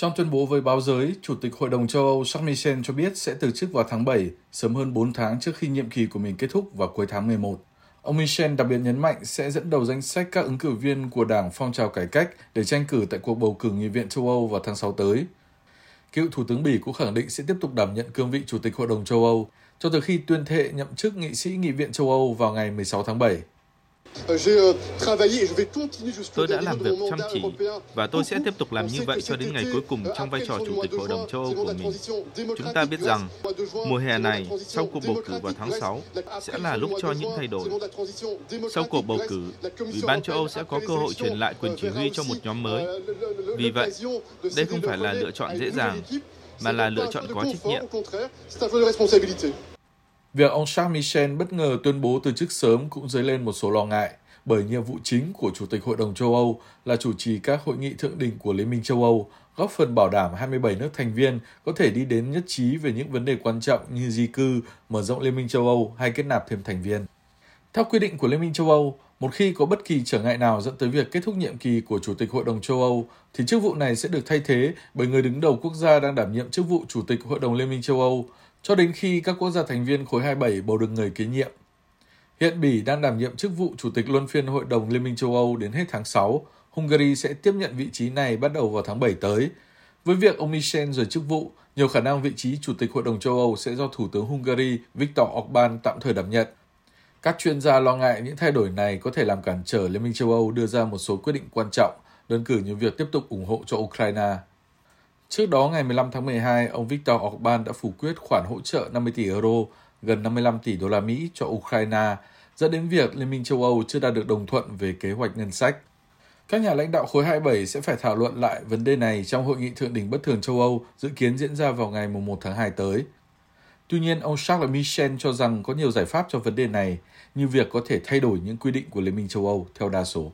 Trong tuyên bố với báo giới, Chủ tịch Hội đồng châu Âu Charles Michel cho biết sẽ từ chức vào tháng 7, sớm hơn 4 tháng trước khi nhiệm kỳ của mình kết thúc vào cuối tháng 11. Ông Michel đặc biệt nhấn mạnh sẽ dẫn đầu danh sách các ứng cử viên của Đảng Phong trào Cải cách để tranh cử tại cuộc bầu cử Nghị viện châu Âu vào tháng 6 tới. Cựu Thủ tướng Bỉ cũng khẳng định sẽ tiếp tục đảm nhận cương vị Chủ tịch Hội đồng châu Âu cho tới khi tuyên thệ nhậm chức nghị sĩ Nghị viện châu Âu vào ngày 16 tháng 7. Euh, tôi đã làm việc chăm chỉ và tôi sẽ tiếp tục làm như vậy cho đến ngày cuối cùng trong vai trò Chủ tịch Hội đồng châu Âu của mình. Chúng ta biết rằng mùa hè này, sau cuộc bầu cử vào tháng 6, sẽ là lúc cho những thay đổi. Sau cuộc bầu cử, Ủy ban châu Âu sẽ có cơ hội truyền lại quyền chỉ huy cho một nhóm mới. Vì vậy, đây không phải là lựa chọn dễ dàng, mà là lựa chọn có trách nhiệm. Việc ông Charles Michel bất ngờ tuyên bố từ chức sớm cũng dấy lên một số lo ngại, bởi nhiệm vụ chính của Chủ tịch Hội đồng châu Âu là chủ trì các hội nghị thượng đỉnh của Liên minh châu Âu, góp phần bảo đảm 27 nước thành viên có thể đi đến nhất trí về những vấn đề quan trọng như di cư, mở rộng Liên minh châu Âu hay kết nạp thêm thành viên. Theo quy định của Liên minh châu Âu, một khi có bất kỳ trở ngại nào dẫn tới việc kết thúc nhiệm kỳ của Chủ tịch Hội đồng châu Âu, thì chức vụ này sẽ được thay thế bởi người đứng đầu quốc gia đang đảm nhiệm chức vụ Chủ tịch Hội đồng Liên minh châu Âu, cho đến khi các quốc gia thành viên khối 27 bầu được người kế nhiệm. Hiện Bỉ đang đảm nhiệm chức vụ Chủ tịch Luân phiên Hội đồng Liên minh châu Âu đến hết tháng 6. Hungary sẽ tiếp nhận vị trí này bắt đầu vào tháng 7 tới. Với việc ông Michel rời chức vụ, nhiều khả năng vị trí Chủ tịch Hội đồng châu Âu sẽ do Thủ tướng Hungary Viktor Orbán tạm thời đảm nhận. Các chuyên gia lo ngại những thay đổi này có thể làm cản trở Liên minh châu Âu đưa ra một số quyết định quan trọng, đơn cử như việc tiếp tục ủng hộ cho Ukraine. Trước đó, ngày 15 tháng 12, ông Viktor Orbán đã phủ quyết khoản hỗ trợ 50 tỷ euro, gần 55 tỷ đô la Mỹ cho Ukraine, dẫn đến việc Liên minh châu Âu chưa đạt được đồng thuận về kế hoạch ngân sách. Các nhà lãnh đạo khối 27 sẽ phải thảo luận lại vấn đề này trong hội nghị thượng đỉnh bất thường châu Âu dự kiến diễn ra vào ngày 1 tháng 2 tới. Tuy nhiên, ông Charles Michel cho rằng có nhiều giải pháp cho vấn đề này, như việc có thể thay đổi những quy định của Liên minh châu Âu theo đa số.